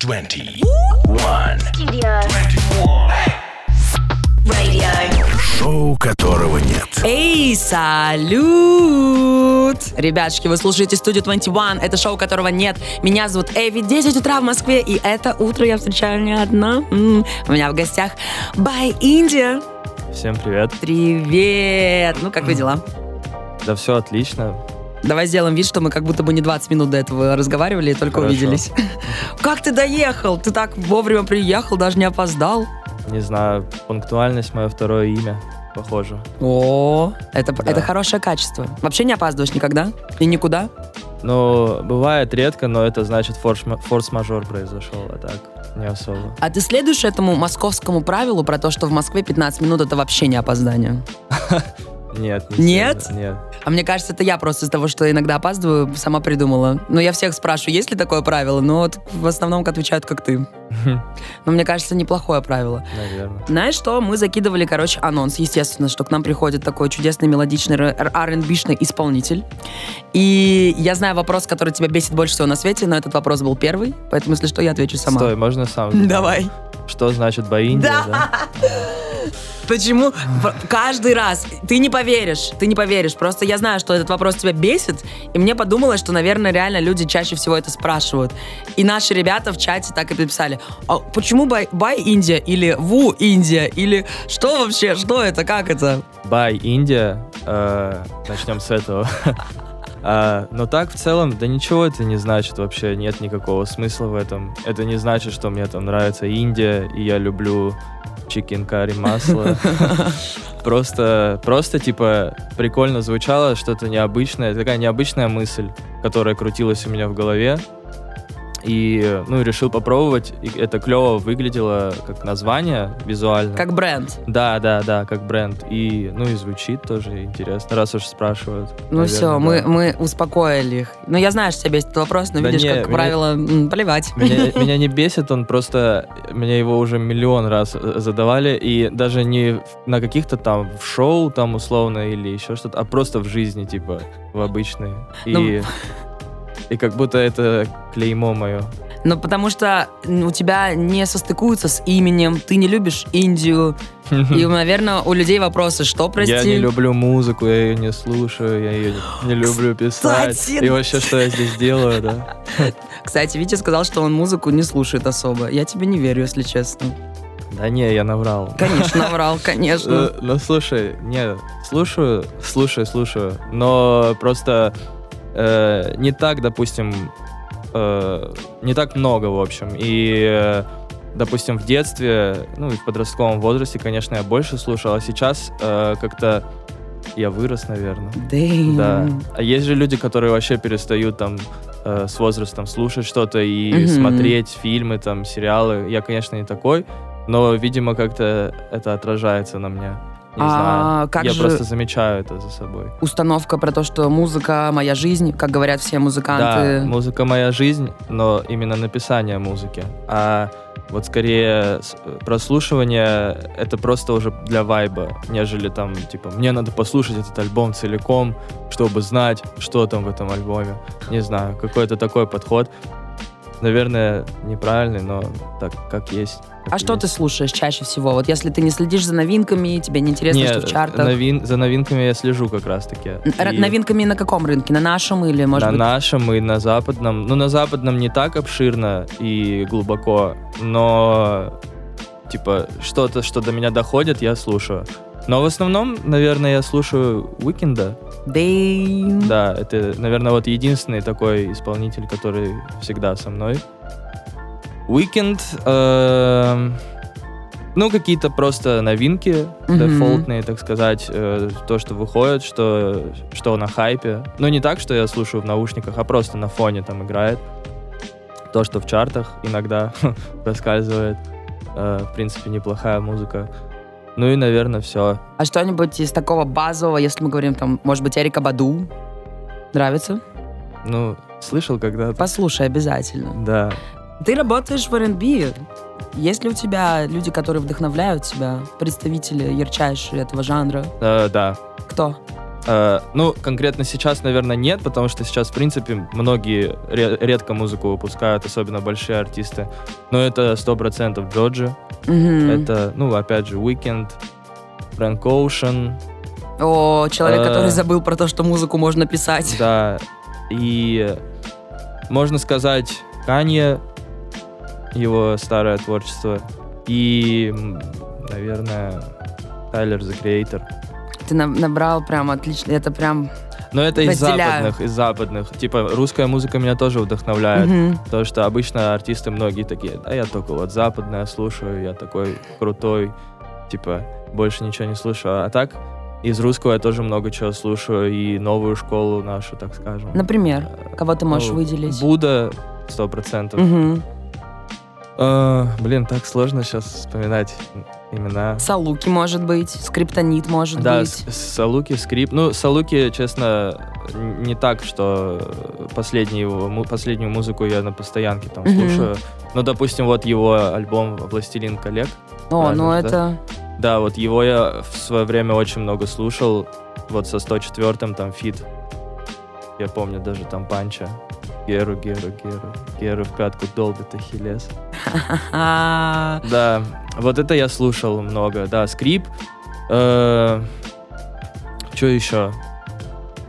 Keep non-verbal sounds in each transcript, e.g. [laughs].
21. Studio. Radio. Шоу которого нет. Эй, салют! Ребятушки, вы слушаете студию 21, это шоу, которого нет. Меня зовут Эви, 10 утра в Москве, и это утро я встречаю не одна. М, У меня в гостях Бай Индия. Всем привет. Привет! Ну, как вы дела? Да все отлично. Давай сделаем вид, что мы как будто бы не 20 минут до этого разговаривали и только Хорошо. увиделись. [laughs] Как ты доехал? Ты так вовремя приехал, даже не опоздал. Не знаю, пунктуальность мое второе имя, похоже. О, это, Да. это хорошее качество. Вообще не опаздываешь никогда? И никуда? Ну, бывает редко, но это значит форс- форс-мажор произошел, а так не особо. А ты следуешь этому московскому правилу про то, что в Москве 15 минут это вообще не опоздание? [laughs] Нет, не Нет? сильно, Нет. А мне кажется, это я просто из-за того, что иногда опаздываю, сама придумала. Но я всех спрашиваю, есть ли такое правило, но вот в основном отвечают, как ты. [laughs] Но мне кажется, неплохое правило. Наверное. Знаешь что? Мы закидывали, короче, анонс, естественно, что к нам приходит такой чудесный мелодичный R&B-шный исполнитель. И я знаю вопрос, который тебя бесит больше всего на свете, но этот вопрос был первый, поэтому, если что, я отвечу сама. Стой, можно сам? Давай. Что значит Баиндия, Да. да? [laughs] Почему? Каждый раз. Ты не поверишь. Ты не поверишь. Просто я знаю, что этот вопрос тебя бесит. И мне подумалось, что, наверное, реально люди чаще всего это спрашивают. И наши ребята в чате так и написали. А почему бай Индия? Или Ву Индия? Или что вообще? Что это? Как это? Бай Индия. э, Начнем с этого. [laughs] А, но так в целом, да ничего это не значит вообще, нет никакого смысла в этом. Это не значит, что мне там нравится Индия, и я люблю чикен карри масло. [laughs] Просто, просто, типа, прикольно звучало, что-то необычное, такая необычная мысль, которая крутилась у меня в голове. И, ну, решил попробовать, и это клево выглядело как название визуально. Как бренд. Да, да, да, как бренд. И, ну, и звучит тоже интересно, раз уж спрашивают. Ну Наверное, все, мы, да. мы успокоили их. Ну я знаю, что тебя бесит этот вопрос, но Да видишь, не, как меня- правило, поливать. Меня, меня не бесит, он просто... Мне его уже миллион раз э, задавали, и даже не на каких-то там в шоу там условно или еще что-то, а просто в жизни, типа, в обычной. И, Ну. [laughs] и как будто это клеймо мое. Ну, потому что у тебя не состыкуется с именем, ты не любишь Индию. [laughs] И, наверное, у людей вопросы, что, прости? Я не люблю музыку, я ее не слушаю, я ее не, не [gasps] люблю писать. Кстати, И вообще, что я здесь делаю, да? [laughs] Кстати, Витя сказал, что он музыку не слушает особо. Я тебе не верю, если честно. Да не, я наврал. Конечно, наврал, [laughs] конечно. Э, Ну, слушай, не, слушаю, слушаю, слушаю, но просто э, не так, допустим, э, не так много, в общем. И, э, допустим, в детстве, ну, и в подростковом возрасте, конечно, я больше слушал, а сейчас э, как-то я вырос, наверное. Дэйм. Да. А есть же люди, которые вообще перестают там э, с возрастом слушать что-то и Мгм. смотреть фильмы, там, сериалы. Я, конечно, не такой, но, видимо, как-то это отражается на мне. Не А знаю. как Я же- просто замечаю это за собой. Установка про то, что музыка моя жизнь, как говорят все музыканты. Да, музыка моя жизнь, но именно написание музыки. А вот скорее с- прослушивание это просто уже для вайба, нежели там, типа, мне надо послушать этот альбом целиком, чтобы знать, что там в этом альбоме. Не знаю, какой-то такой подход. Наверное, неправильный, но так, как есть. так А что ты есть. слушаешь чаще всего? Вот если ты не следишь за новинками, тебе не интересно, Не, что в чартах. новин- за новинками я слежу как раз-таки. Р- И- Новинками на каком рынке? На нашем или, может на быть... нашем и на западном. Ну, на западном не так обширно и глубоко, но типа что-то, что до меня доходит, я слушаю. Но в основном, наверное, я слушаю The Weeknd'а. Да, это, наверное, вот единственный такой исполнитель, который всегда со мной. Уикенд, эм, ну, какие-то просто новинки, Мгм. дефолтные, так сказать, э, то, что выходит, что, что на хайпе. Ну, не так, что я слушаю в наушниках, а просто на фоне там играет. То, что в чартах иногда [laughs] проскальзывает. Э, в принципе, неплохая музыка. Ну и, наверное, все. А что-нибудь из такого базового, если мы говорим там, может быть, Эрика Баду? Нравится? Ну, слышал когда-то? Послушай обязательно. Да. Ты работаешь в R&B. Есть ли у тебя люди, которые вдохновляют тебя, представители ярчайшие этого жанра? Э, да. Кто? Э, ну, конкретно сейчас, наверное, нет, потому что сейчас, в принципе, многие ре- редко музыку выпускают, особенно большие артисты. Но это сто процентов Джорджи. Мгм. Это, ну, опять же, Weekend, Фрэнк Оушен, О, человек, Э. который забыл про то, что музыку можно писать. да. И можно сказать, Канье, его старое творчество. И, наверное, Тайлер, The Creator. Ты на- набрал прям отлично. Это прям... Но это из западных, из западных. Типа, русская музыка меня тоже вдохновляет. Мгм. Потому что обычно артисты многие такие, да я только вот западное слушаю, я такой крутой, типа, больше ничего не слушаю. А так, из русского я тоже много чего слушаю, и новую школу нашу, так скажем. Например, кого ты можешь Ну, выделить? Будда, сто процентов. А, Блин, так сложно сейчас вспоминать имена. Салуки, может быть. Скриптонит, может Да, быть. с- Салуки, скрип. Ну, Салуки, честно, не так, что последнюю, последнюю музыку я на постоянке там Мгм. слушаю. Ну, допустим, вот его альбом «Властелин калек». О, ну это... Да, вот его я в свое время очень много слушал. Вот со 104-м там фит. Я помню даже там Панча. Геру, Геру, Геру. Геру в пятку долбит Ахиллес. [laughs] Да, вот это я слушал много. Да, скрип. Что еще?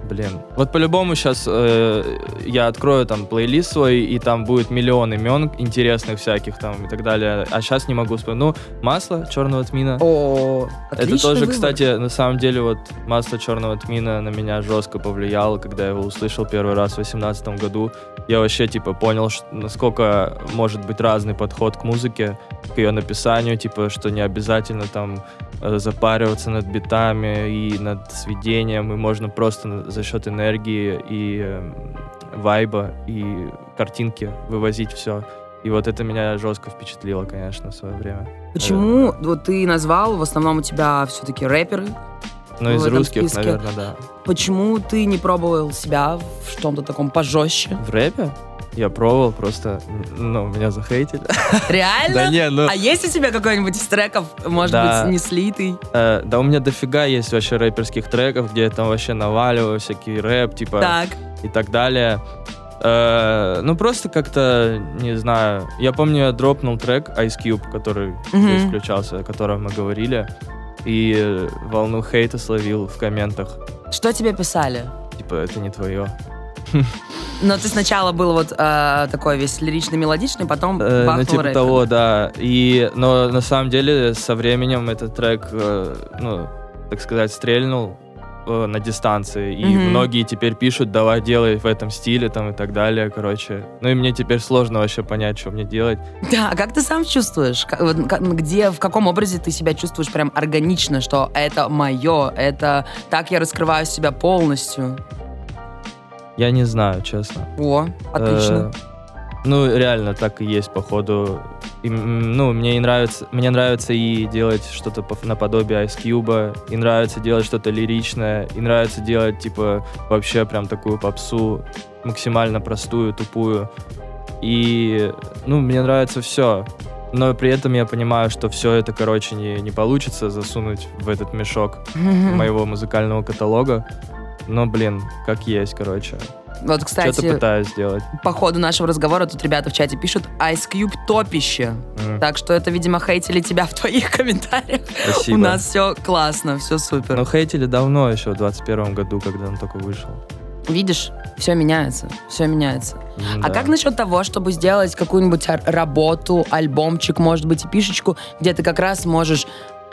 Блин. Вот по-любому сейчас я открою там плейлист свой, и там будет миллион имен интересных всяких там и так далее. А сейчас не могу вспомнить. Ну, масло черного тмина. О, Это тоже, выбор. кстати, на самом деле, вот масло черного тмина на меня жестко повлияло, когда я его услышал первый раз в 2018 году. Я вообще, типа, понял, ш- насколько может быть разный подход к музыке, к ее написанию, типа, что не обязательно там э, запариваться над битами и над сведением, и можно просто за счет энергии и эм, вайба и картинки вывозить все. И вот это меня жестко впечатлило, конечно, в свое время. Почему вот ты назвал, в основном у тебя все-таки рэперы, Ну, из русских, списке. наверное, да. почему ты не пробовал себя в чем-то таком пожестче? В рэпе? Я пробовал, просто, ну, меня захейтили. [laughs] Реально? Да не, ну, А есть у тебя какой-нибудь из треков, может Да. быть, не слитый? э, да у меня дофига есть вообще рэперских треков, где я там вообще наваливаю всякий рэп, типа, Так. и так далее. Э, ну, просто как-то, не знаю. Я помню, я дропнул трек Ice Cube, который Мгм. здесь включался, о котором мы говорили, и волну хейта словил в комментах. Что тебе писали? Типа, это не твое. Но ты сначала был вот э, такой весь лирично-мелодичный, потом Э, ну, бахнул типа рэпер. того, да. И, но на самом деле со временем этот трек, э, ну, так сказать, стрельнул э, на дистанции. И Мгм. многие теперь пишут, давай делай в этом стиле там и так далее, короче. Ну и мне теперь сложно вообще понять, что мне делать. Да, а как ты сам чувствуешь? Как- вот как- где, в каком образе ты себя чувствуешь прям органично, что это мое, это так я раскрываю себя полностью? Я не знаю, честно. О, отлично. Э, ну, реально, так и есть, походу. И, ну, мне и нравится, мне нравится и делать что-то по- наподобие Ice Cube, и нравится делать что-то лиричное, и нравится делать, типа, вообще прям такую попсу, максимально простую, тупую. И, ну, мне нравится все. Но при этом я понимаю, что все это, короче, не, не получится засунуть в этот мешок [laughs] моего музыкального каталога. Но, блин, как есть, короче. Вот, Что-то кстати, пытаюсь сделать. по ходу нашего разговора тут ребята в чате пишут Ice Cube топище. М. Так что это, видимо, хейтили тебя в твоих [laughs] комментариях. Спасибо. У нас все классно, все супер. Ну, хейтили давно, еще в 21 году, когда он только вышел. Видишь, все меняется, все меняется. М, А да. как насчет того, чтобы сделать какую-нибудь работу, альбомчик, может быть, и пишечку, где ты как раз можешь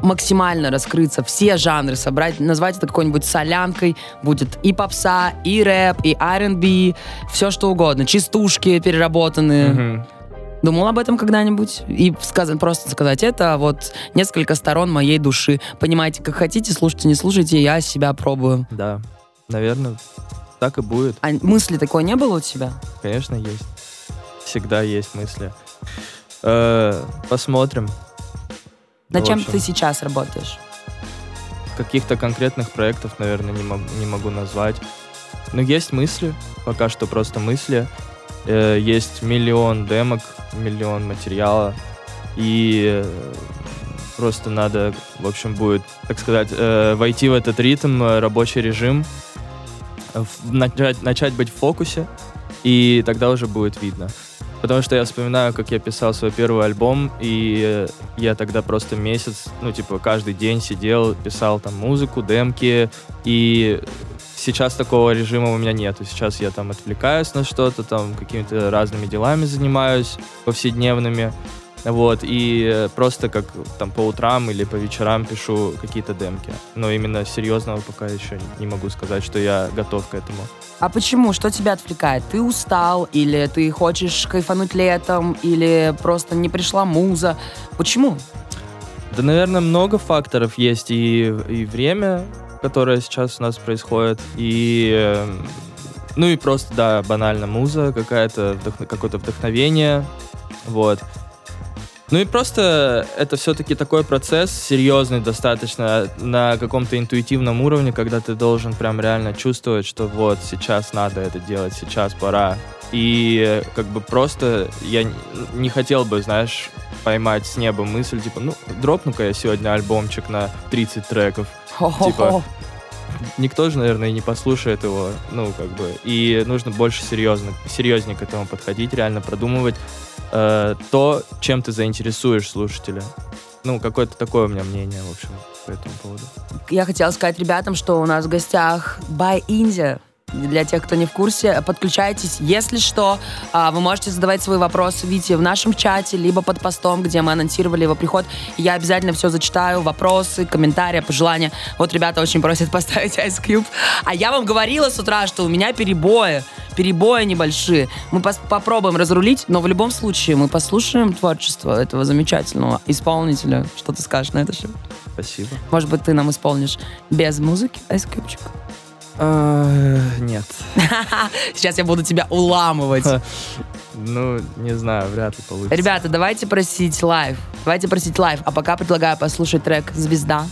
максимально раскрыться, все жанры собрать, назвать это какой-нибудь солянкой, будет и попса, и рэп, и R&B, все что угодно, частушки переработанные. Мгм. Думал об этом когда-нибудь? И сказать, просто сказать, это вот несколько сторон моей души. Понимаете, как хотите, слушайте, не слушайте, я себя пробую. Да, наверное, так и будет. А мысли такой не было у тебя? Конечно, есть. Всегда есть мысли. Э, посмотрим. Над В чем ты сейчас работаешь? Каких-то конкретных проектов, наверное, не, мог- не могу назвать. Но есть мысли, пока что просто мысли. Э, есть миллион демок, миллион материала. И э, просто надо, в общем, будет, так сказать, э, войти в этот ритм, э, рабочий режим, в- начать, начать быть в фокусе, и тогда уже будет видно. Потому что я вспоминаю, как я писал свой первый альбом, и э, я тогда просто месяц, ну, типа, каждый день сидел, писал там музыку, демки, и сейчас такого режима у меня нету. Сейчас я там отвлекаюсь на что-то, там какими-то разными делами занимаюсь повседневными, вот, и э, просто как там по утрам или по вечерам пишу какие-то демки. Но именно серьезного пока еще не могу сказать, что я готов к этому. А почему? Что тебя отвлекает? Ты устал? Или ты хочешь кайфануть летом? Или просто не пришла муза? Почему? Да, наверное, много факторов есть и, и время, которое сейчас у нас происходит, и э, ну и просто, да, банально муза какая-то, вдохно- какое-то вдохновение, вот. Ну и просто это все-таки такой процесс серьезный достаточно на каком-то интуитивном уровне, когда ты должен прям реально чувствовать, что вот сейчас надо это делать, сейчас пора. И как бы просто я не хотел бы, знаешь, поймать с неба мысль, типа, ну, дропну-ка я сегодня альбомчик на 30 треков. Хо-хо-хо. Типа, Никто же, наверное, и не послушает его, ну, как бы, и нужно больше серьезно, серьезнее к этому подходить, реально продумывать э, то, чем ты заинтересуешь слушателя. Ну, какое-то такое у меня мнение, в общем, по этому поводу. Я хотела сказать ребятам, что у нас в гостях By India. Для тех, кто не в курсе, подключайтесь. Если что, а, вы можете задавать свои вопросы Вите в нашем чате, либо под постом, где мы анонсировали его приход. Я обязательно все зачитаю. Вопросы, комментарии, пожелания. Вот ребята очень просят [laughs] поставить Ice Cube. А я вам говорила с утра, что у меня перебои. Перебои небольшие. Мы пос- попробуем разрулить, но в любом случае мы послушаем творчество этого замечательного исполнителя. Что ты скажешь на это же? Спасибо. Может быть, ты нам исполнишь без музыки Ice Cube'чик? Э, нет. [laughs] Сейчас я буду тебя уламывать. Ну, не знаю, вряд ли получится. Ребята, давайте просить live. Давайте просить live. А пока предлагаю послушать трек «Звезда».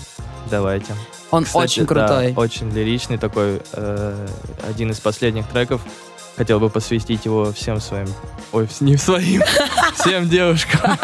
Давайте. Он Кстати, очень да, крутой. очень лиричный такой. э, один из последних треков. Хотел бы посвятить его всем своим... Ой, не своим. [laughs] Всем девушкам.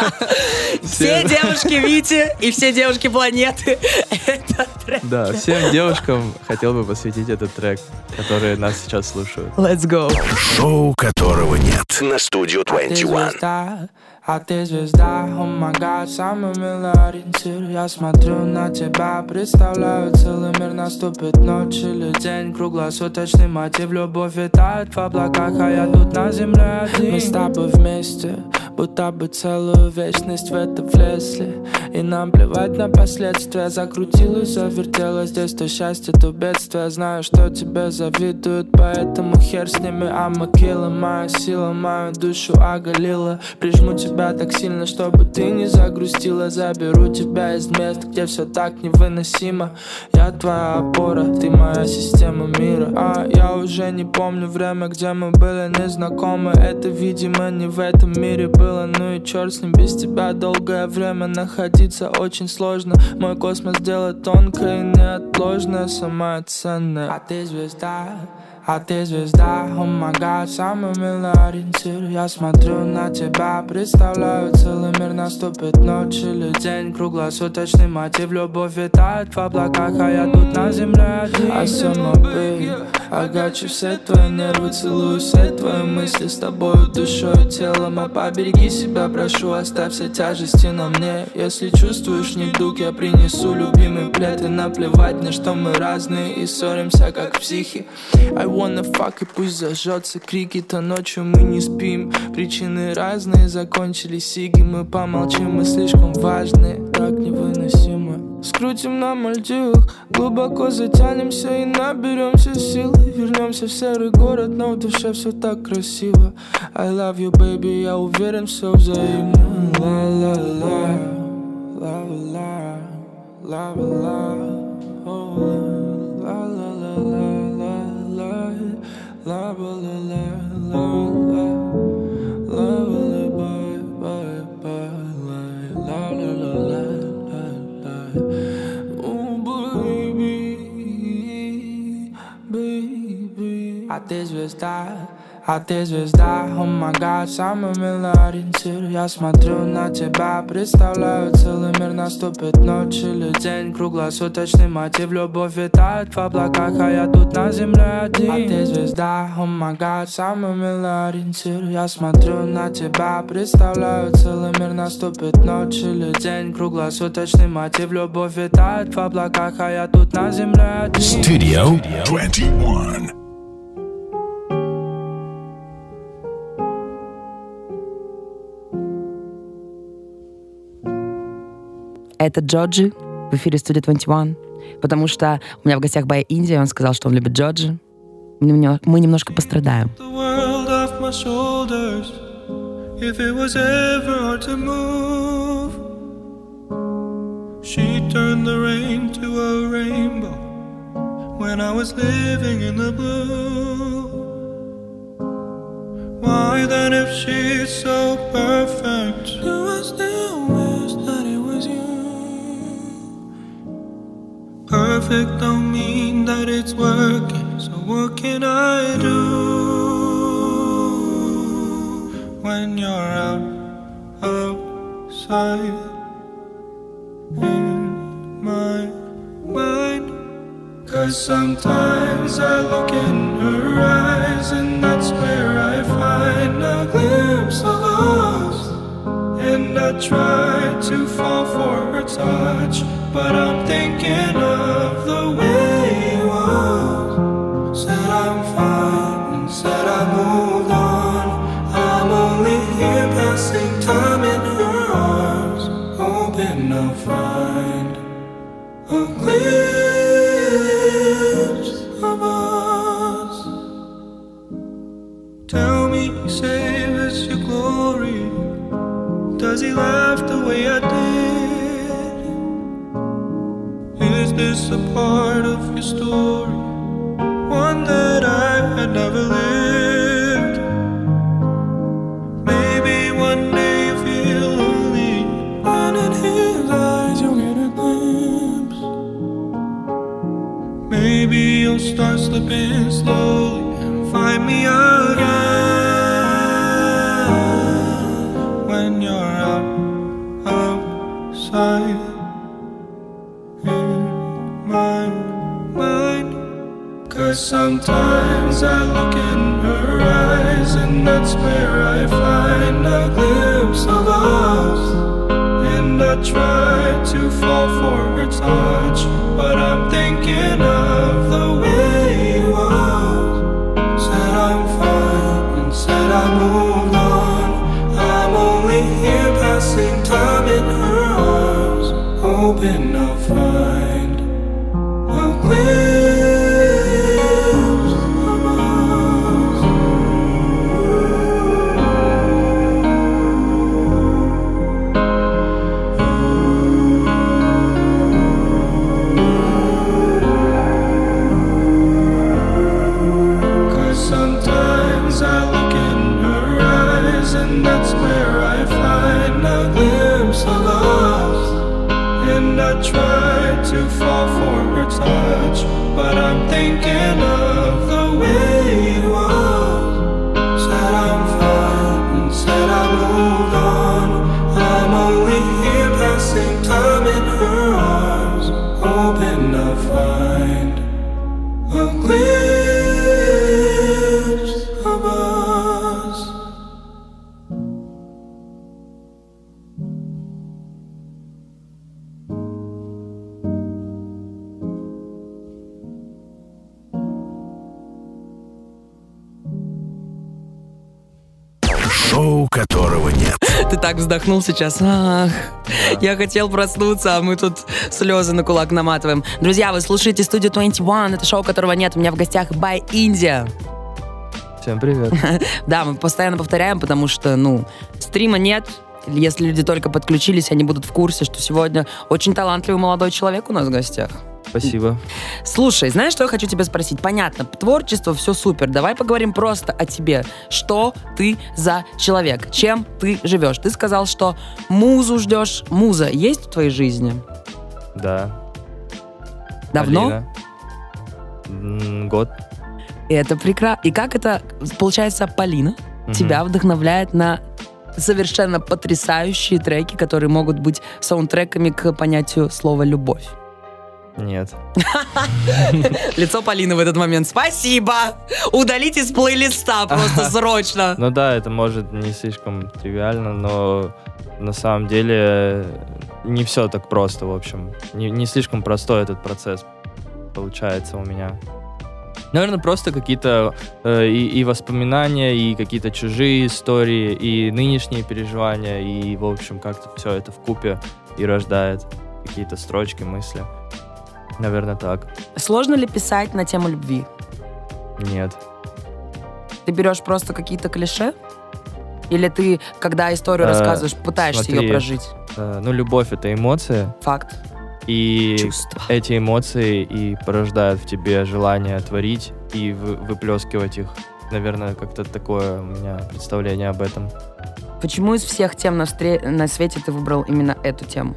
Все девушки Вити и все девушки планеты. [laughs] Это трек. Да, всем девушкам хотел бы посвятить этот трек, которые нас сейчас слушают. Let's go. Шоу которого нет. На студию Ты 21. звезда, а ты звезда, о май гад, самый милый ориентир Я смотрю на тебя, представляю целый мир Наступит ночь или день, круглосуточный мотив Любовь витает в облаках, а я тут на земле один Мы с тобой вместе, будто бы целую вечность в это влезли И нам плевать на последствия Закрутилась, завертелась. Здесь то счастье, то бедствие. Знаю, что тебе завидуют, поэтому хер с ними. Kill 'em. моя сила, мою душу оголила. Прижму тебя так сильно, чтобы ты не загрустила. Заберу тебя из мест, где все так невыносимо. Я твоя опора, ты моя система мира. А я уже не помню время, где мы были незнакомы. Это, видимо, не в этом мире было Ну и черт с ним, без тебя долгое время находиться очень сложно. Мой космос дело тонкое и неотложное, самое ценное А ты звезда, а ты звезда, о май гад, самый милый ориентир. Я смотрю на тебя, представляю целый мир Наступит ночь или день, круглосуточный мотив. Любовь витает в облаках, а я тут на земле. Один I saw my babe, You, все твои нервы целую Все твои мысли с тобой, душой, телом. А побереги себя, прошу, оставь все тяжести на мне. Если чувствуешь недуг, я принесу любимый плед. И наплевать на что мы разные и ссоримся, как психи. I wanna fuck, и пусть зажжется крики То ночью мы не спим, причины разные Закончились сиги, мы помолчим, мы слишком важные Скрутим на Мальдивах, глубоко затянемся и наберемся сил Вернемся в серый город, но в душе все так красиво I love you, baby, я уверен, все взаимно Ла-ла-ла, ла-ла, ла-ла, oh, ла-ла-ла-ла-ла-ла, ла-ла-ла-ла-ла-ла, А ты звезда, А ты звезда, о май гад, самый милый ориентир Я смотрю на тебя, представляю целый мир Наступит ночь или день, круглосуточный мотив Любовь витает в облаках, а я тут на земле один. А ты звезда, о май гад, самый милый ориентир Я смотрю на тебя, представляю целый мир Наступит ночь или день, круглосуточный мотив Любовь витает в облаках, а я тут на земле один. Studio 21. Это Джоджи в эфире Studio 21. Потому что у меня в гостях Бай Индия, он сказал, что он любит Джоджи. Мы немно- Мы немножко пострадаем. She turned the rain to a rainbow when I was living in the blue. Why then, if she's so perfect, do I still Perfect don't mean that it's working, so what can I do when you're out outside in my mind? Cause sometimes I look in her eyes, and that's where I find a glimpse I try to fall for her touch, but I'm thinking of the вздохнул сейчас. Ах, я хотел проснуться, а мы тут слезы на кулак наматываем. Друзья, вы слушаете студию 21. Это шоу, которого нет. У меня в гостях Бай Индия. Всем привет. [laughs] Да, мы постоянно повторяем, потому что, ну, стрима нет. Если люди только подключились, они будут в курсе, что сегодня очень талантливый молодой человек у нас в гостях. Спасибо. Слушай, знаешь, что я хочу тебя спросить? Понятно, творчество, все супер. Давай поговорим просто о тебе. Что ты за человек? Чем ты живешь? Ты сказал, что музу ждешь. Муза есть в твоей жизни? Да. Давно? Алина. Год. И это прекрасно. И как это, получается, Полина Мгм. тебя вдохновляет на совершенно потрясающие треки, которые могут быть саундтреками к понятию слова «любовь». Нет. [laughs] Лицо Полины в этот момент. Спасибо! Удалите с плейлиста просто [laughs] срочно. Ну да, это может не слишком тривиально, но на самом деле не все так просто, в общем. Не, не слишком простой этот процесс получается у меня. Наверное, просто какие-то э, и, и воспоминания, и какие-то чужие истории, и нынешние переживания, и, в общем, как-то все это в купе и рождает какие-то строчки, мысли. Наверное, так. Сложно ли писать на тему любви? Нет. Ты берешь просто какие-то клише? Или ты, когда историю Э, рассказываешь, пытаешься ее прожить? Э, ну, любовь — это эмоция, Факт. и Чувство. эти эмоции и порождают в тебе желание творить и вы- выплескивать их. Наверное, как-то такое у меня представление об этом. Почему из всех тем на, встре- на свете ты выбрал именно эту тему?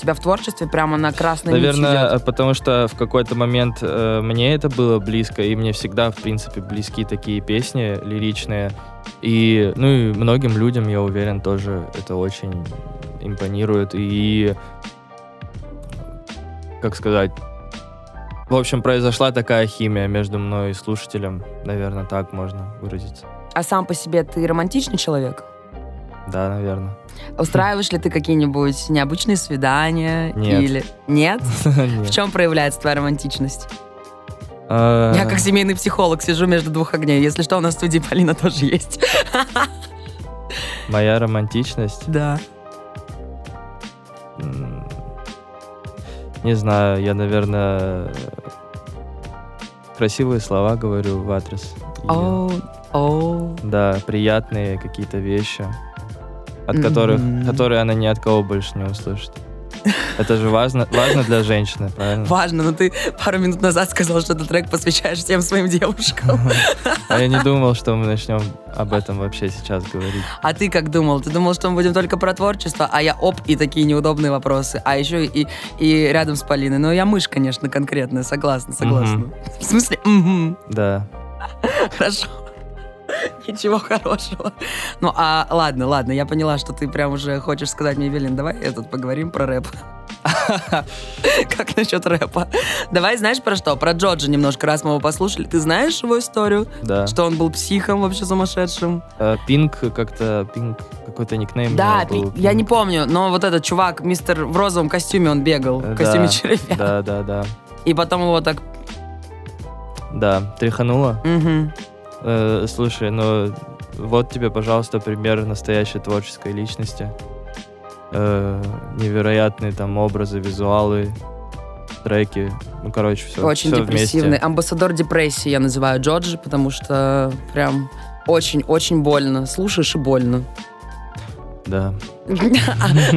Тебя в творчестве прямо на красной Наверное, э, потому что в какой-то момент э, мне это было близко, и мне всегда, в принципе, близки такие песни лиричные. И, ну, и многим людям, я уверен, тоже это очень импонирует. И, как сказать, в общем, произошла такая химия между мной и слушателем. Наверное, так можно выразиться. А сам по себе ты романтичный человек? Да, наверное. Устраиваешь ли ты какие-нибудь необычные свидания? Нет. Или... [laughs] Нет? В чем проявляется твоя романтичность? А, Я как семейный психолог сижу между двух огней. Если что, у нас в студии Полина тоже есть. Моя романтичность. Да. Не знаю, я, наверное, красивые слова говорю в адрес. О, о. Да, приятные какие-то вещи, от которых, которые она ни от кого больше не услышит. Это же важно, важно для женщины, правильно? Важно, но ты пару минут назад сказал, что этот трек посвящаешь всем своим девушкам. А я не думал, что мы начнем об этом вообще сейчас говорить. А ты как думал? Ты думал, что мы будем только про творчество, а я оп, и такие неудобные вопросы. А еще и, и рядом с Полиной. Ну, я мышь, конечно, конкретная, согласна, согласна. Мгм. В смысле, мгм. Да. хорошо. [laughs] Ничего хорошего. Ну, а ладно, ладно, я поняла, что ты прям уже хочешь сказать мне, Евелин, давай я тут поговорим про рэп. [laughs] Как насчет рэпа? Давай, знаешь про что? Про Джорджа немножко, раз мы его послушали. Ты знаешь его историю? Да. Что он был психом вообще сумасшедшим? Э, Пинк как-то, Пинк, какой-то никнейм. Да, был. я не помню, но вот этот чувак, мистер в розовом костюме, он бегал, в костюме червя. Да, да, да. И потом его так... Да, тряхануло. мгм. Э, слушай, ну вот тебе, пожалуйста, пример настоящей творческой личности. Э, невероятные там образы, визуалы, треки. Ну, короче, все, Очень все депрессивный. вместе. Амбассадор депрессии я называю Джорджи, потому что прям очень-очень больно. Слушаешь и больно. Да. [laughs]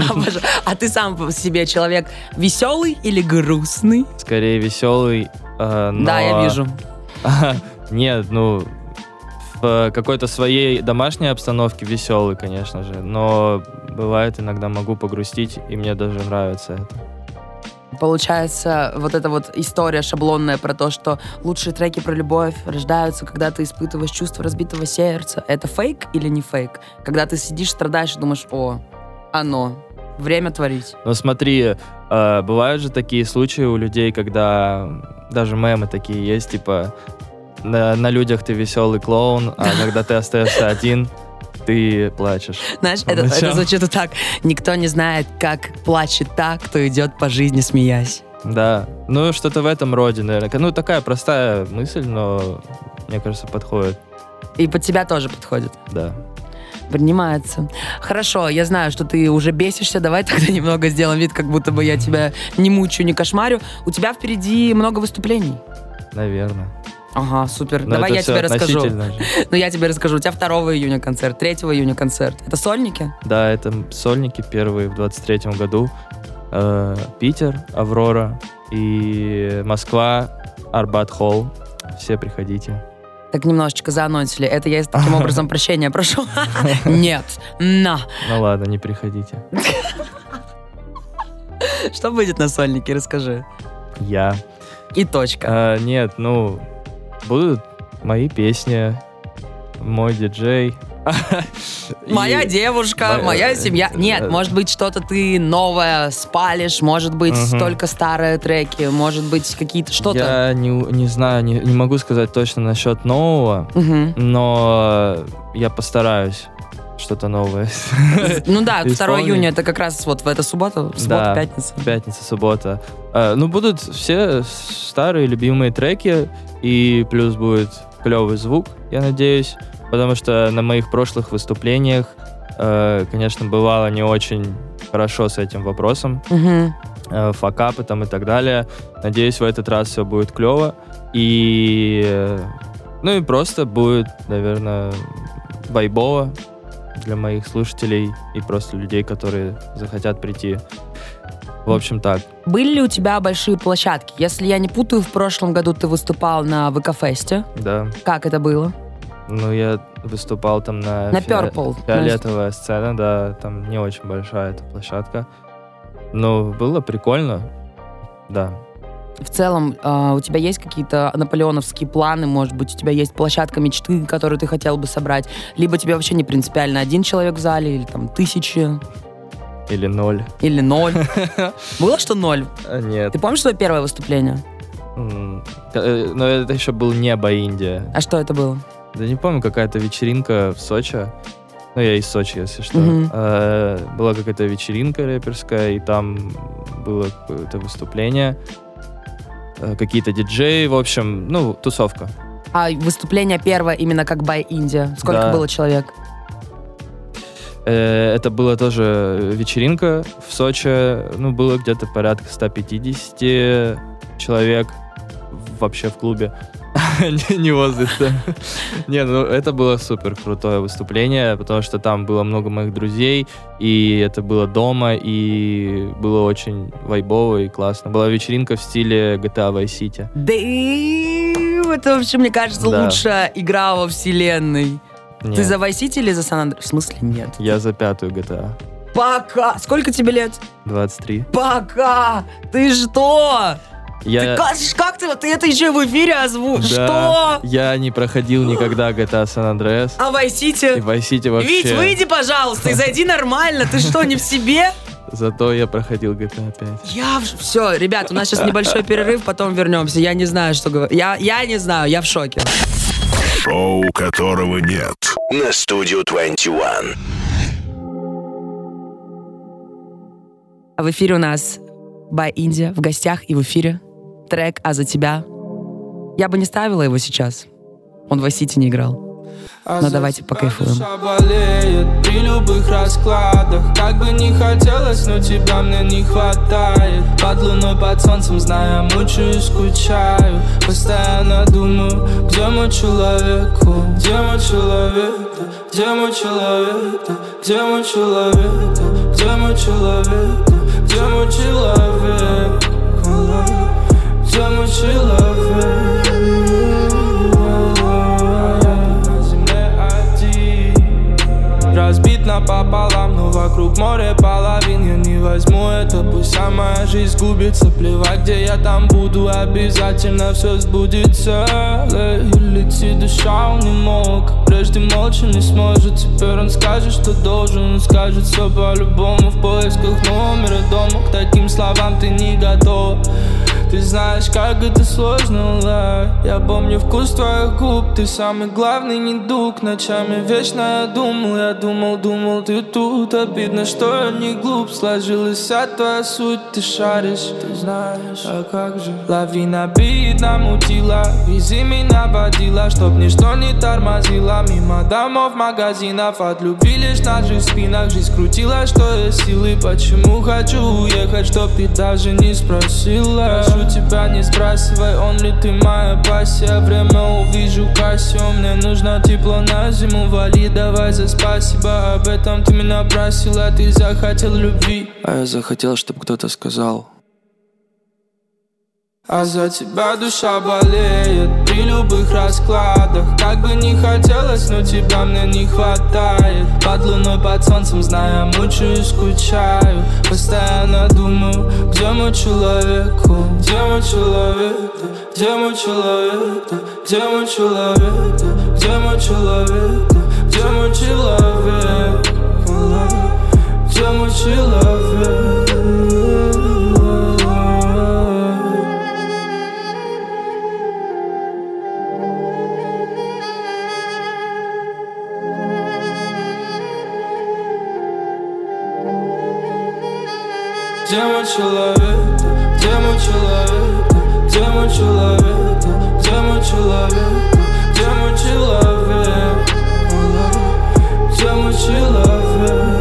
А, боже, а ты сам по себе человек веселый или грустный? Скорее веселый, э. Да, я вижу. [laughs] Нет, ну, в какой-то своей домашней обстановке веселый, конечно же, но бывает иногда могу погрустить, и мне даже нравится это. Получается, вот эта вот история шаблонная про то, что лучшие треки про любовь рождаются, когда ты испытываешь чувство разбитого сердца. Это фейк или не фейк? Когда ты сидишь, страдаешь и думаешь, о, оно, время творить. Но смотри, э, бывают же такие случаи у людей, когда даже мемы такие есть, типа на, на людях ты веселый клоун, а когда ты остаешься один, ты плачешь. Знаешь, [laughs] это, это звучит так. Никто не знает, как плачет так, кто идет по жизни, смеясь. Да, ну что-то в этом роде, наверное. Ну такая простая мысль, но мне кажется подходит, И под тебя тоже подходит. да. Принимается. Хорошо, я знаю, что ты уже бесишься. Давай тогда [laughs] немного сделаем вид, как будто бы я тебя не мучаю, не кошмарю. У тебя впереди много выступлений. Наверное. Ага, супер. Но Давай я тебе расскажу. [laughs] Ну, я тебе расскажу. У тебя 2 июня концерт, 3 июня концерт. Это сольники? Да, это сольники первые в 23-м году. Э, Питер, Аврора и Москва, Арбат Холл. Все приходите. Так немножечко заанонсили. Это я таким [laughs] образом прощения прошу. [laughs] Нет. На. Ну ладно, не приходите. Что будет на сольнике? Расскажи. Я. И точка. А, нет, ну, будут мои песни, мой диджей. [laughs] Моя девушка, Моя- моя семья. Нет, э, может быть, что-то ты новое спалишь, может быть, только старые треки, может быть, какие-то что-то. Я не, не знаю, не, не могу сказать точно насчет нового, но я постараюсь что-то новое. [laughs] Ну да, 2 Исполнить. июня это как раз вот в эту субботу, суббота, пятница. Пятница, суббота. А, ну, будут все старые любимые треки, и плюс будет клевый звук, я надеюсь, потому что на моих прошлых выступлениях, э, конечно, бывало не очень хорошо с этим вопросом, э, факапы там и так далее. Надеюсь, в этот раз все будет клево, и, э, ну и просто будет, наверное, вайбово для моих слушателей и просто людей, которые захотят прийти. В общем, так. Были ли у тебя большие площадки? Если я не путаю, в прошлом году ты выступал на ВК-фесте. Да. Как это было? Ну, я выступал там на... На фиа- Purple. Фиолетовая сцена, да, там не очень большая эта площадка. Но было прикольно, да. В целом, а, у тебя есть какие-то наполеоновские планы? Может быть, у тебя есть площадка мечты, которую ты хотел бы собрать? Либо тебе вообще не принципиально один человек в зале, или там тысячи, Или ноль. или ноль? [laughs] Было что ноль? А, Нет. Ты помнишь свое первое выступление? Э, Но это еще был небо Индия. А что это было? Да не помню, какая-то вечеринка в Сочи. Ну, я из Сочи, если что. Э, Была какая-то вечеринка рэперская, и там было какое-то выступление. Э, Какие-то диджеи, в общем, ну, тусовка. А выступление первое именно как Бай Индия. Сколько Да. было человек? Э, Это была тоже вечеринка в Сочи. Ну, было где-то порядка 150 человек вообще в клубе. [laughs] Не- сцены. Не, ну это было супер крутое выступление, потому что там было много моих друзей, и это было дома, и было очень вайбово и классно. Была вечеринка в стиле GTA Vice City. Да, это вообще, мне кажется, Да. лучшая игра во вселенной. Ты за Vice City или за Сан Андреас? В смысле, нет. Я за пятую GTA. Пока! Сколько тебе лет? 23. Пока! Ты что? Я... Ты как, как ты? Ты это еще и в эфире озвучишь? Да, Что? Я не проходил никогда GTA San Andreas. А Vice И City? Vice City вообще. Вить, выйди, пожалуйста, и зайди нормально. Ты что, не в себе? Зато я проходил GTA 5. Я Все, ребят, у нас сейчас небольшой перерыв, потом вернемся. Я не знаю, что говорить. Я, я не знаю, я в шоке. Шоу, которого нет. на студию 21. А в эфире у нас Бай Индия в гостях и в эфире трек «А за тебя». Я бы не ставила его сейчас. Он в City не играл. А Но давайте покайфуем. болеет при любых раскладах Как бы не хотелось, но тебя мне не хватает Под луной, под солнцем, зная, мучаюсь, скучаю Постоянно думаю, где мой человек, где мой человек, где мой человек, где мой человек, где мой человек, да, где мой человек, о, где мой человек. Tell me what you love her. Разбит напополам, но вокруг море половин. Я не возьму это, пусть вся моя жизнь губится Плевать, где я там буду, обязательно все сбудется. Эй, Лети душа, он не мог Как прежде молча не сможет. Теперь он скажет, что должен Он скажет все по-любому. В поисках номера дома К таким словам ты не готов ты знаешь, как это сложно, ла Я помню вкус твоих губ Ты самый главный недуг. Ночами вечно я думал Я думал, думал, ты тут. Обидно, что я не глуп Сложилась вся твоя суть. Ты шаришь, ты знаешь. А как же? Лавина бит намутила Вези меня водила Чтоб ничто не тормозило. Мимо домов, магазинов От любви лишь на жизнь спинах. Жизнь крутила, что есть силы. Почему хочу уехать Чтоб ты даже не спросила? Прошу тебя, не сбрасывай Он ли ты моя пассия Время увижу Кассио Мне нужно тепло на зиму. Вали, давай за спасибо. Об этом ты меня просила. Ты захотел любви. А я захотел, чтобы кто-то сказал. А за тебя душа болеет при любых раскладах. Как бы не хотелось, но тебя мне не хватает. Под луной, под солнцем, зная, мучаюсь, скучаю. Постоянно думаю, где мой человек, где мой человек, где мой человек, где мой человек, где мой человек, где мой человек, где мой человек. Где мой человек? Где мой человек? Где мой человек? Где мой человек? Где мой человек? Где мой человек?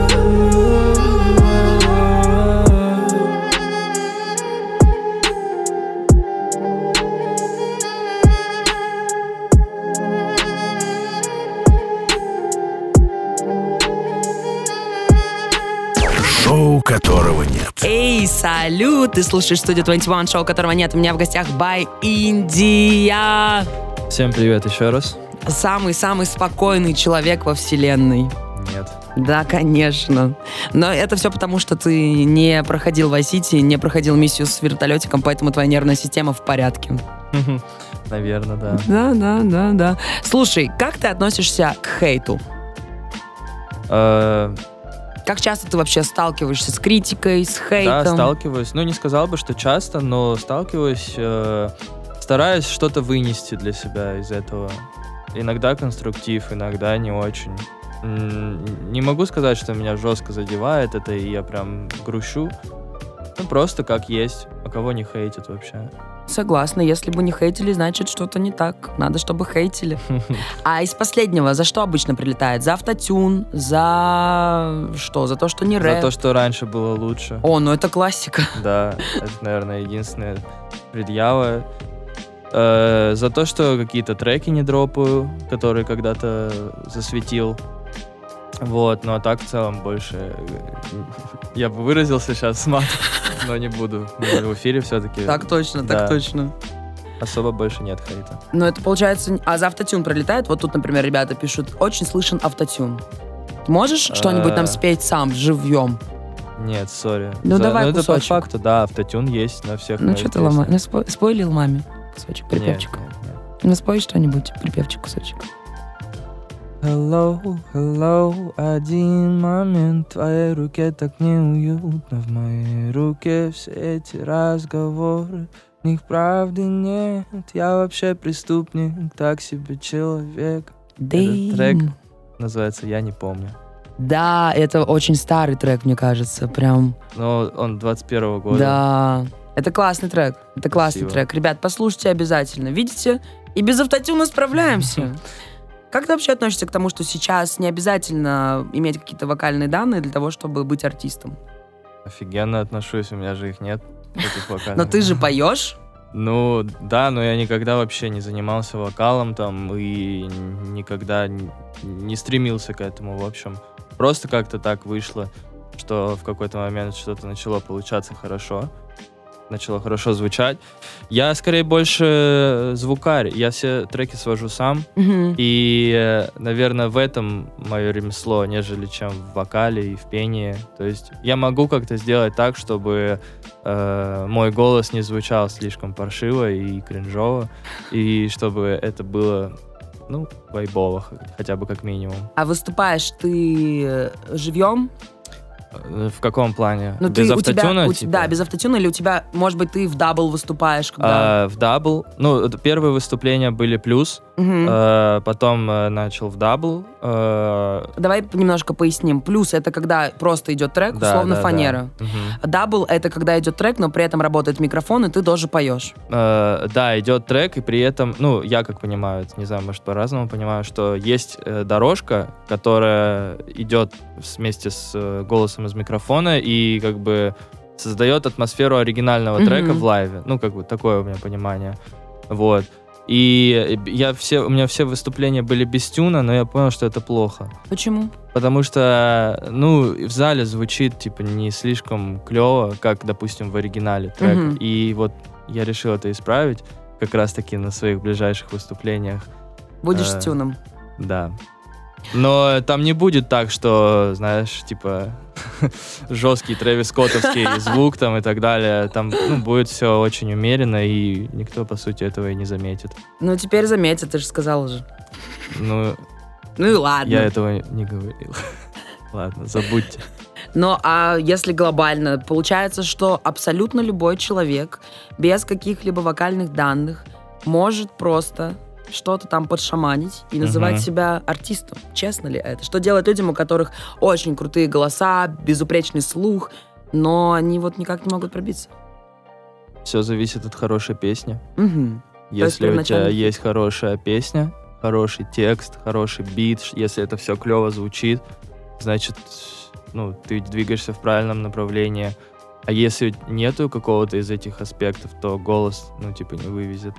Салют! Ты слушаешь студию 21, шоу которого нет. У меня в гостях Бай Индия. Всем привет еще раз. Самый-самый спокойный человек во вселенной. Нет. Да, конечно. Но это все потому, что ты не проходил в Сити, не проходил миссию с вертолетиком, поэтому твоя нервная система в порядке. [laughs] Наверное, да. Да, да, да, да. Слушай, как ты относишься к хейту? Как часто ты вообще сталкиваешься с критикой, с Да, хейтом? сталкиваюсь. Ну, не сказал бы, что часто, но сталкиваюсь. э, стараюсь что-то вынести для себя из этого. Иногда конструктив, иногда не очень. Не могу сказать, что меня жестко задевает это, и я прям грущу. Ну, просто как есть. А кого не хейтят вообще? Согласна, если бы не хейтили, значит что-то не так. Надо, чтобы хейтили. [laughs] А из последнего за что обычно прилетает? За автотюн? За что? За то, что не За рэп? то, что раньше было лучше. О, ну это классика. [laughs] Да, это, наверное, единственная предъява. Э, за то, что какие-то треки не дропаю, которые когда-то засветил. Вот, ну а так в целом больше... э, Я бы выразился сейчас [laughs] с матом, но не буду. Мы в эфире все-таки Так точно, Да. так точно. особо больше нет хейта. Но это получается... А за автотюн пролетает? Вот тут, например, ребята пишут, очень слышен автотюн. Можешь что-нибудь нам Э. спеть сам, живьем? Нет, сори. Ну, За- давай это по кусочек. факту, да, автотюн есть на всех Ну моих что ты песнях. ломаешь? Ну, спой, спойлил маме кусочек, припевчик. нет, нет. Ну спой что-нибудь, припевчик, кусочек. Hello, hello, один момент В твоей руке так неуютно В моей руке все эти разговоры В них правды нет Я вообще преступник, так себе человек Дэйм. трек Называется «Я не помню». Да, это очень старый трек, мне кажется, прям. Но он 21 года. Да. Это классный трек. Это классный Спасибо. трек. Ребят, послушайте обязательно. Видите? И без автотюна справляемся. [laughs] Как ты вообще относишься к тому, что сейчас не обязательно иметь какие-то вокальные данные для того, чтобы быть артистом? Офигенно отношусь, у меня же их нет. Но ты же [laughs] поешь. Ну, да, но я никогда вообще не занимался вокалом там и никогда не стремился к этому, в общем. Просто как-то так вышло, что в какой-то момент что-то начало получаться хорошо, начало хорошо звучать. Я скорее больше звукарь, я все треки свожу сам, Мгм. и, э, наверное, в этом мое ремесло, нежели чем в вокале и в пении. То есть я могу как-то сделать так, чтобы э, мой голос не звучал слишком паршиво и кринжово, и чтобы это было, ну, вайбово хотя бы как минимум. А выступаешь ты э, живьем? Э, В каком плане? Ну, Без ты, у тебя, автотюна? у- типа? Да, без автотюна, или у тебя, может быть, ты в double выступаешь, когда... А, в double. Ну, первые выступления были плюс, Мгм. э, потом э, начал в double. э, Давай немножко поясним. Плюс это когда просто идет трек, да, условно да, да. фанера. Мгм. Double это когда идет трек, но при этом работает микрофон, и ты тоже поешь. Э, да, идет трек, и при этом, ну, я как понимаю, это, не знаю, может, по-разному понимаю, что есть э, дорожка, которая идет вместе с э, голосом из микрофона и как бы создает атмосферу оригинального Мгм. трека в лайве. Ну, как бы такое у меня понимание. Вот. И я все, у меня все выступления были без тюна, но я понял, что это плохо. Почему? Потому что, ну, в зале звучит, типа, не слишком клево, как, допустим, в оригинале трека. Мгм. И вот я решил это исправить. как раз-таки на своих ближайших выступлениях. Будешь Э, с тюном. Да. Но там не будет так, что, знаешь, типа [laughs] жесткий Трэвис Скоттовский [laughs] звук там и так далее. Там ну, будет все очень умеренно, и никто, по сути, этого и не заметит. Ну, теперь заметят, ты же сказал уже. Ну, Ну и ладно. я этого не говорил. [laughs] Ладно, забудьте. Но а если глобально, получается, что абсолютно любой человек без каких-либо вокальных данных может просто что-то там подшаманить и называть Мгм. себя артистом. Честно ли это? Что делать людям, у которых очень крутые голоса, безупречный слух, но они вот никак не могут пробиться? Все зависит от хорошей песни. Есть Если у тебя есть хорошая песня, хороший текст, хороший бит, если это все клево звучит, значит, ну, ты двигаешься в правильном направлении. А если нету какого-то из этих аспектов, то голос, ну, типа, не вывезет.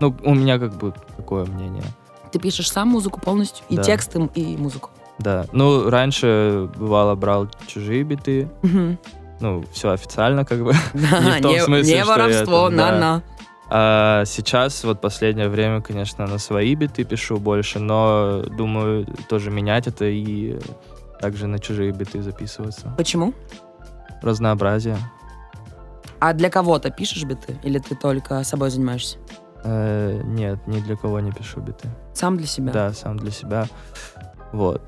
Ну, у меня как бы такое мнение. Ты пишешь сам музыку полностью, и Да. тексты, и музыку. Да. Ну, раньше, бывало, брал чужие биты. Мгм. Ну, все официально, как бы. [laughs] Да, в том не, смысле, не что воровство, на-на. А сейчас, вот последнее время, конечно, на свои биты пишу больше, но думаю тоже менять это и также на чужие биты записываться. Почему? Разнообразие. А для кого-то пишешь биты? Или ты только собой занимаешься? Э, нет, ни для кого не пишу биты. Сам для себя? Да, сам для себя. Вот.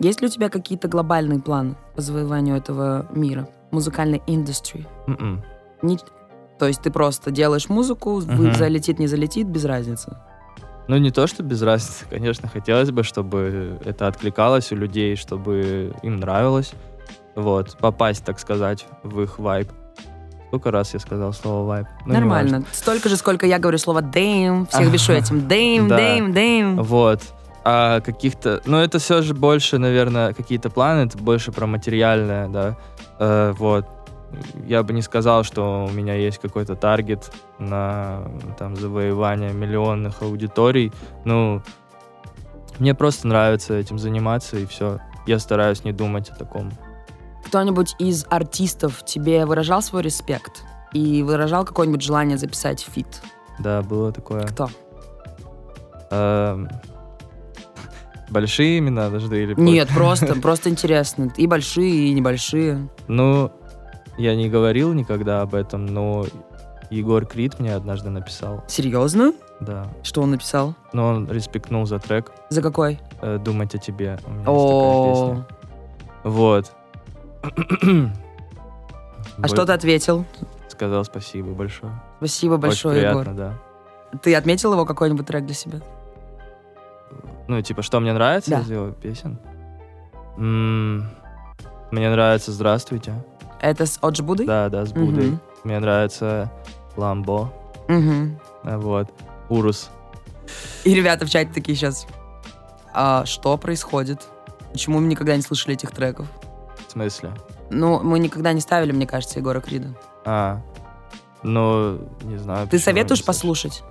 Есть ли у тебя какие-то глобальные планы по завоеванию этого мира? Музыкальной индустрии? М-м. Не- То есть ты просто делаешь музыку, Мгм. залетит, не залетит, без разницы. Ну, не то, что без разницы, конечно, хотелось бы, чтобы это откликалось у людей, чтобы им нравилось. Вот, попасть, так сказать, в их вайб. Сколько раз я сказал слово вайб? Ну, Нормально. Столько же, сколько я говорю слово «дэйм», всех [laughs] бешу этим «дэйм, дэйм, дэйм». Вот. А каких-то... Ну, это все же больше, наверное, какие-то планы, это больше про материальное, да. Э, вот. Я бы не сказал, что у меня есть какой-то таргет на там, завоевание миллионных аудиторий. Ну, мне просто нравится этим заниматься, и все. Я стараюсь не думать о таком. Кто-нибудь из артистов тебе выражал свой респект? И выражал какое-нибудь желание записать фит? Да, было такое. Кто? Эм, Большие имена даже или Нет, просто, просто интересно. И большие, и небольшие. Ну, я не говорил никогда об этом, но Егор Крид мне однажды написал, Серьезно? да. Что он написал? Но он респектнул за трек За какой? э, «Думать о тебе». У меня есть О, такая песня. Вот. А что ты ответил? Сказал спасибо большое. Спасибо большое, Очень Егор. приятно, да. Ты отметил его какой-нибудь трек для себя? Ну, типа, что мне нравится Да. из его песен? М, Мне нравится «Здравствуйте». Это с Оджи Будой? Да, да, с Будой. Мгм. Мне нравится «Ламбо». Э, Вот. «Урус». И ребята в чате такие сейчас. А что происходит? Почему мы никогда не слышали этих треков? Смысле? Ну, мы никогда не ставили, мне кажется, Егора Крида. А, ну, не знаю. Ты советуешь послушать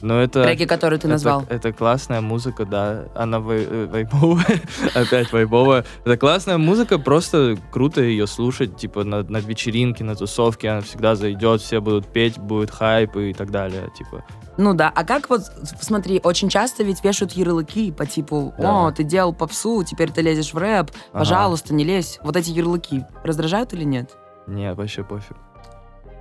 Ну, это... треки, которые ты это- назвал? Это, классная музыка, да. Она вай- э, вайбовая. [laughs] Опять вайбовая. Это классная музыка, просто круто ее слушать. Типа на, на вечеринке, на тусовке она всегда зайдет, все будут петь, будет хайп и так далее. Типа. Ну да, а как вот, смотри, очень часто ведь вешают ярлыки по типу, Да. о, ты делал попсу, теперь ты лезешь в рэп, Ага. пожалуйста, не лезь. Вот эти ярлыки раздражают или нет? Не, вообще пофиг.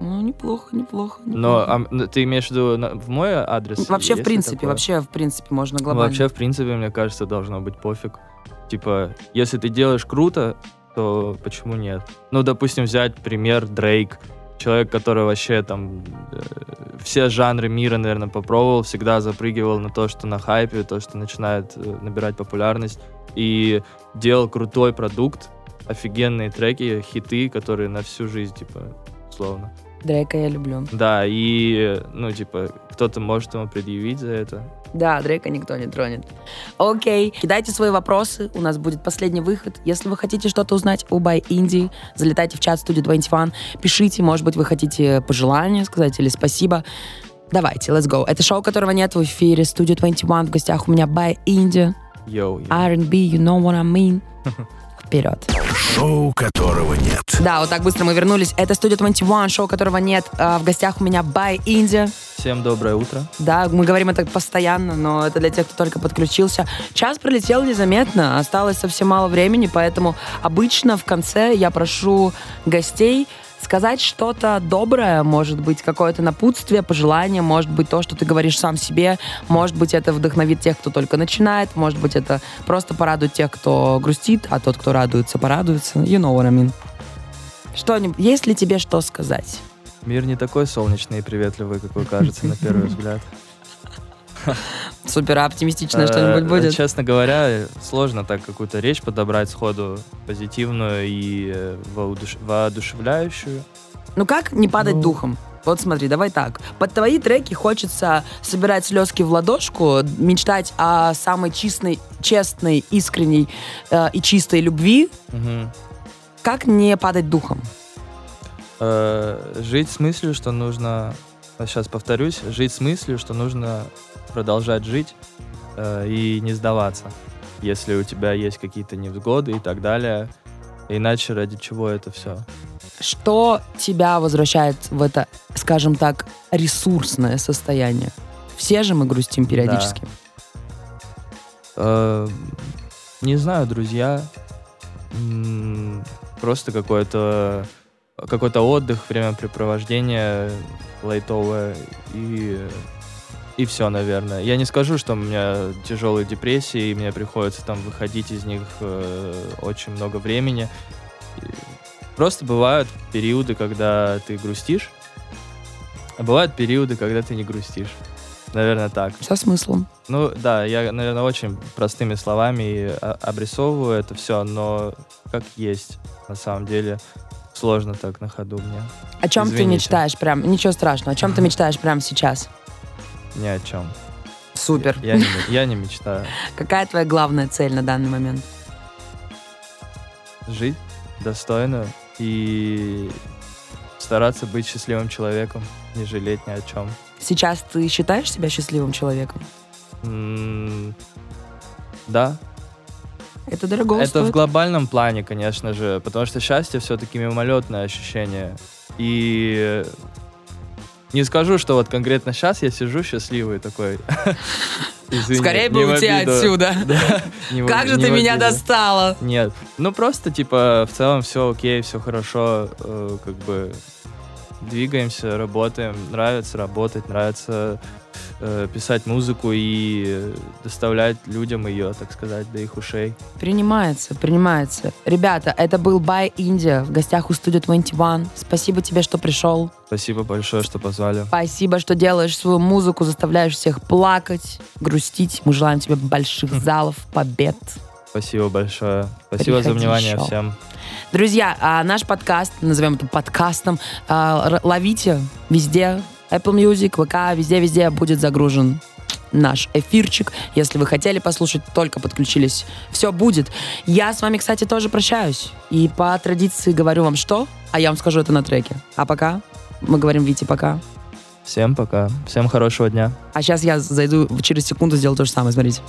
Ну, неплохо, неплохо. Но неплохо. а, м, ты имеешь в виду на- в мой адрес? вообще, в принципе, такое? вообще, в принципе, можно Ну, глобально. Вообще, в принципе, мне кажется, должно быть пофиг. Типа, если ты делаешь круто, то почему нет? Ну, допустим, взять пример Дрейк. Человек, который вообще там э, все жанры мира, наверное, попробовал, всегда запрыгивал на то, что на хайпе, то, что начинает э, набирать популярность, и делал крутой продукт, офигенные треки, хиты, которые на всю жизнь, типа, условно. Дрейка я люблю. Да, и, ну, типа, кто-то может ему предъявить за это. Да, Дрейка никто не тронет. Окей, кидайте свои вопросы, у нас будет последний выход. Если вы хотите что-то узнать о Buy Indie, залетайте в чат Studio 21, пишите, может быть, вы хотите пожелания сказать или спасибо. Давайте, let's go. Это шоу, которого нет в эфире. Studio 21 в гостях у меня By Индия. Yo, yo. R&B, you know what I mean. [laughs] Вперед. Шоу которого нет. Да, вот так быстро мы вернулись. Это студия 21, шоу которого нет. А, В гостях у меня By Индия. Всем доброе утро. Да, мы говорим это постоянно, но это для тех, кто только подключился. Час пролетел незаметно, осталось совсем мало времени, поэтому обычно в конце я прошу гостей сказать что-то доброе, может быть, какое-то напутствие, пожелание, может быть, то, что ты говоришь сам себе, может быть, это вдохновит тех, кто только начинает, может быть, это просто порадует тех, кто грустит, а тот, кто радуется, порадуется. You know what I mean. Что, есть ли тебе что сказать? Мир не такой солнечный и приветливый, какой кажется на первый [laughs] взгляд. [laughs] Супер оптимистичное Э, что-нибудь будет? Честно говоря, сложно так какую-то речь подобрать сходу позитивную и э, воодуш- воодушевляющую. Ну как не падать Ну. духом? Вот смотри, давай так. Под твои треки хочется собирать слезки в ладошку, мечтать о самой честной, честной, искренней э, и чистой любви. Мгм. Как не падать духом? Э, жить с мыслью, что нужно, сейчас повторюсь, жить с мыслью, что нужно продолжать жить э, и не сдаваться, если у тебя есть какие-то невзгоды и так далее. Иначе ради чего это все? Что тебя возвращает в это, скажем так, ресурсное состояние? Все же мы грустим периодически. Э, не знаю, друзья. Просто какой-то какой-то отдых, времяпрепровождение лайтовое и и все, наверное. Я не скажу, что у меня тяжелые депрессии, и мне приходится там выходить из них э, очень много времени. И Просто бывают периоды, когда ты грустишь, а бывают периоды, когда ты не грустишь. Наверное, так. Со смыслом. Ну да, я, наверное, очень простыми словами обрисовываю это все, но как есть, на самом деле, сложно так на ходу мне. О чем ты Извините. мечтаешь прям? Ничего страшного. О чем ты [laughs] мечтаешь прямо сейчас? Ни о чем. Супер. Я не, я не мечтаю. [laughs] Какая твоя главная цель на данный момент? Жить достойно и стараться быть счастливым человеком, не жалеть ни о чем. Сейчас ты считаешь себя счастливым человеком? М, Да, Это дорого это стоит. в глобальном плане, конечно же, потому что счастье все-таки мимолетное ощущение. И не скажу, что вот конкретно сейчас я сижу счастливый такой. [laughs] Извини, Скорее не бы уйти отсюда. [laughs] Да, не Как же не ты меня достала? Нет, ну просто типа в целом все окей, все хорошо, э, как бы двигаемся, работаем, нравится работать, нравится э, писать музыку и э, доставлять людям ее, так сказать, до их ушей. Принимается, принимается. Ребята, это был Бай Индия в гостях у студии 21. Спасибо тебе, что пришел. Спасибо большое, что позвали. Спасибо, что делаешь свою музыку, заставляешь всех плакать, грустить. Мы желаем тебе больших залов, побед. Спасибо большое. Спасибо за Приходи внимание еще. всем. Друзья, а наш подкаст, назовем это подкастом, а, ловите везде. Apple Music, ВК, везде-везде будет загружен наш эфирчик. Если вы хотели послушать, только подключились, все будет. Я с вами, кстати, тоже прощаюсь. И по традиции говорю вам что, а я вам скажу это на треке. А пока мы говорим Вите пока. Всем пока. Всем хорошего дня. А сейчас я зайду через секунду, сделаю то же самое, смотрите.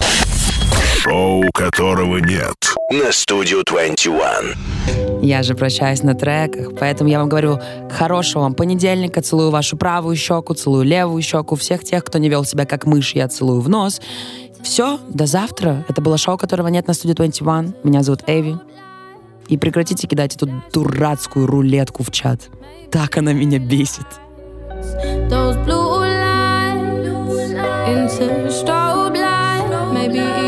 Шоу которого нет. на Studio 21. Я же прощаюсь на треках, поэтому я вам говорю хорошего вам понедельника, целую вашу правую щеку, целую левую щеку, всех тех, кто не вел себя как мышь, я целую в нос. Все, до завтра. Это было шоу, которого нет на студии 21. Меня зовут Эви. И прекратите кидать эту дурацкую рулетку в чат. Так она меня бесит. Those blue lights into strobe light, maybe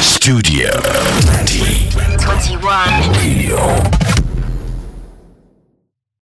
Studio 21. Radio.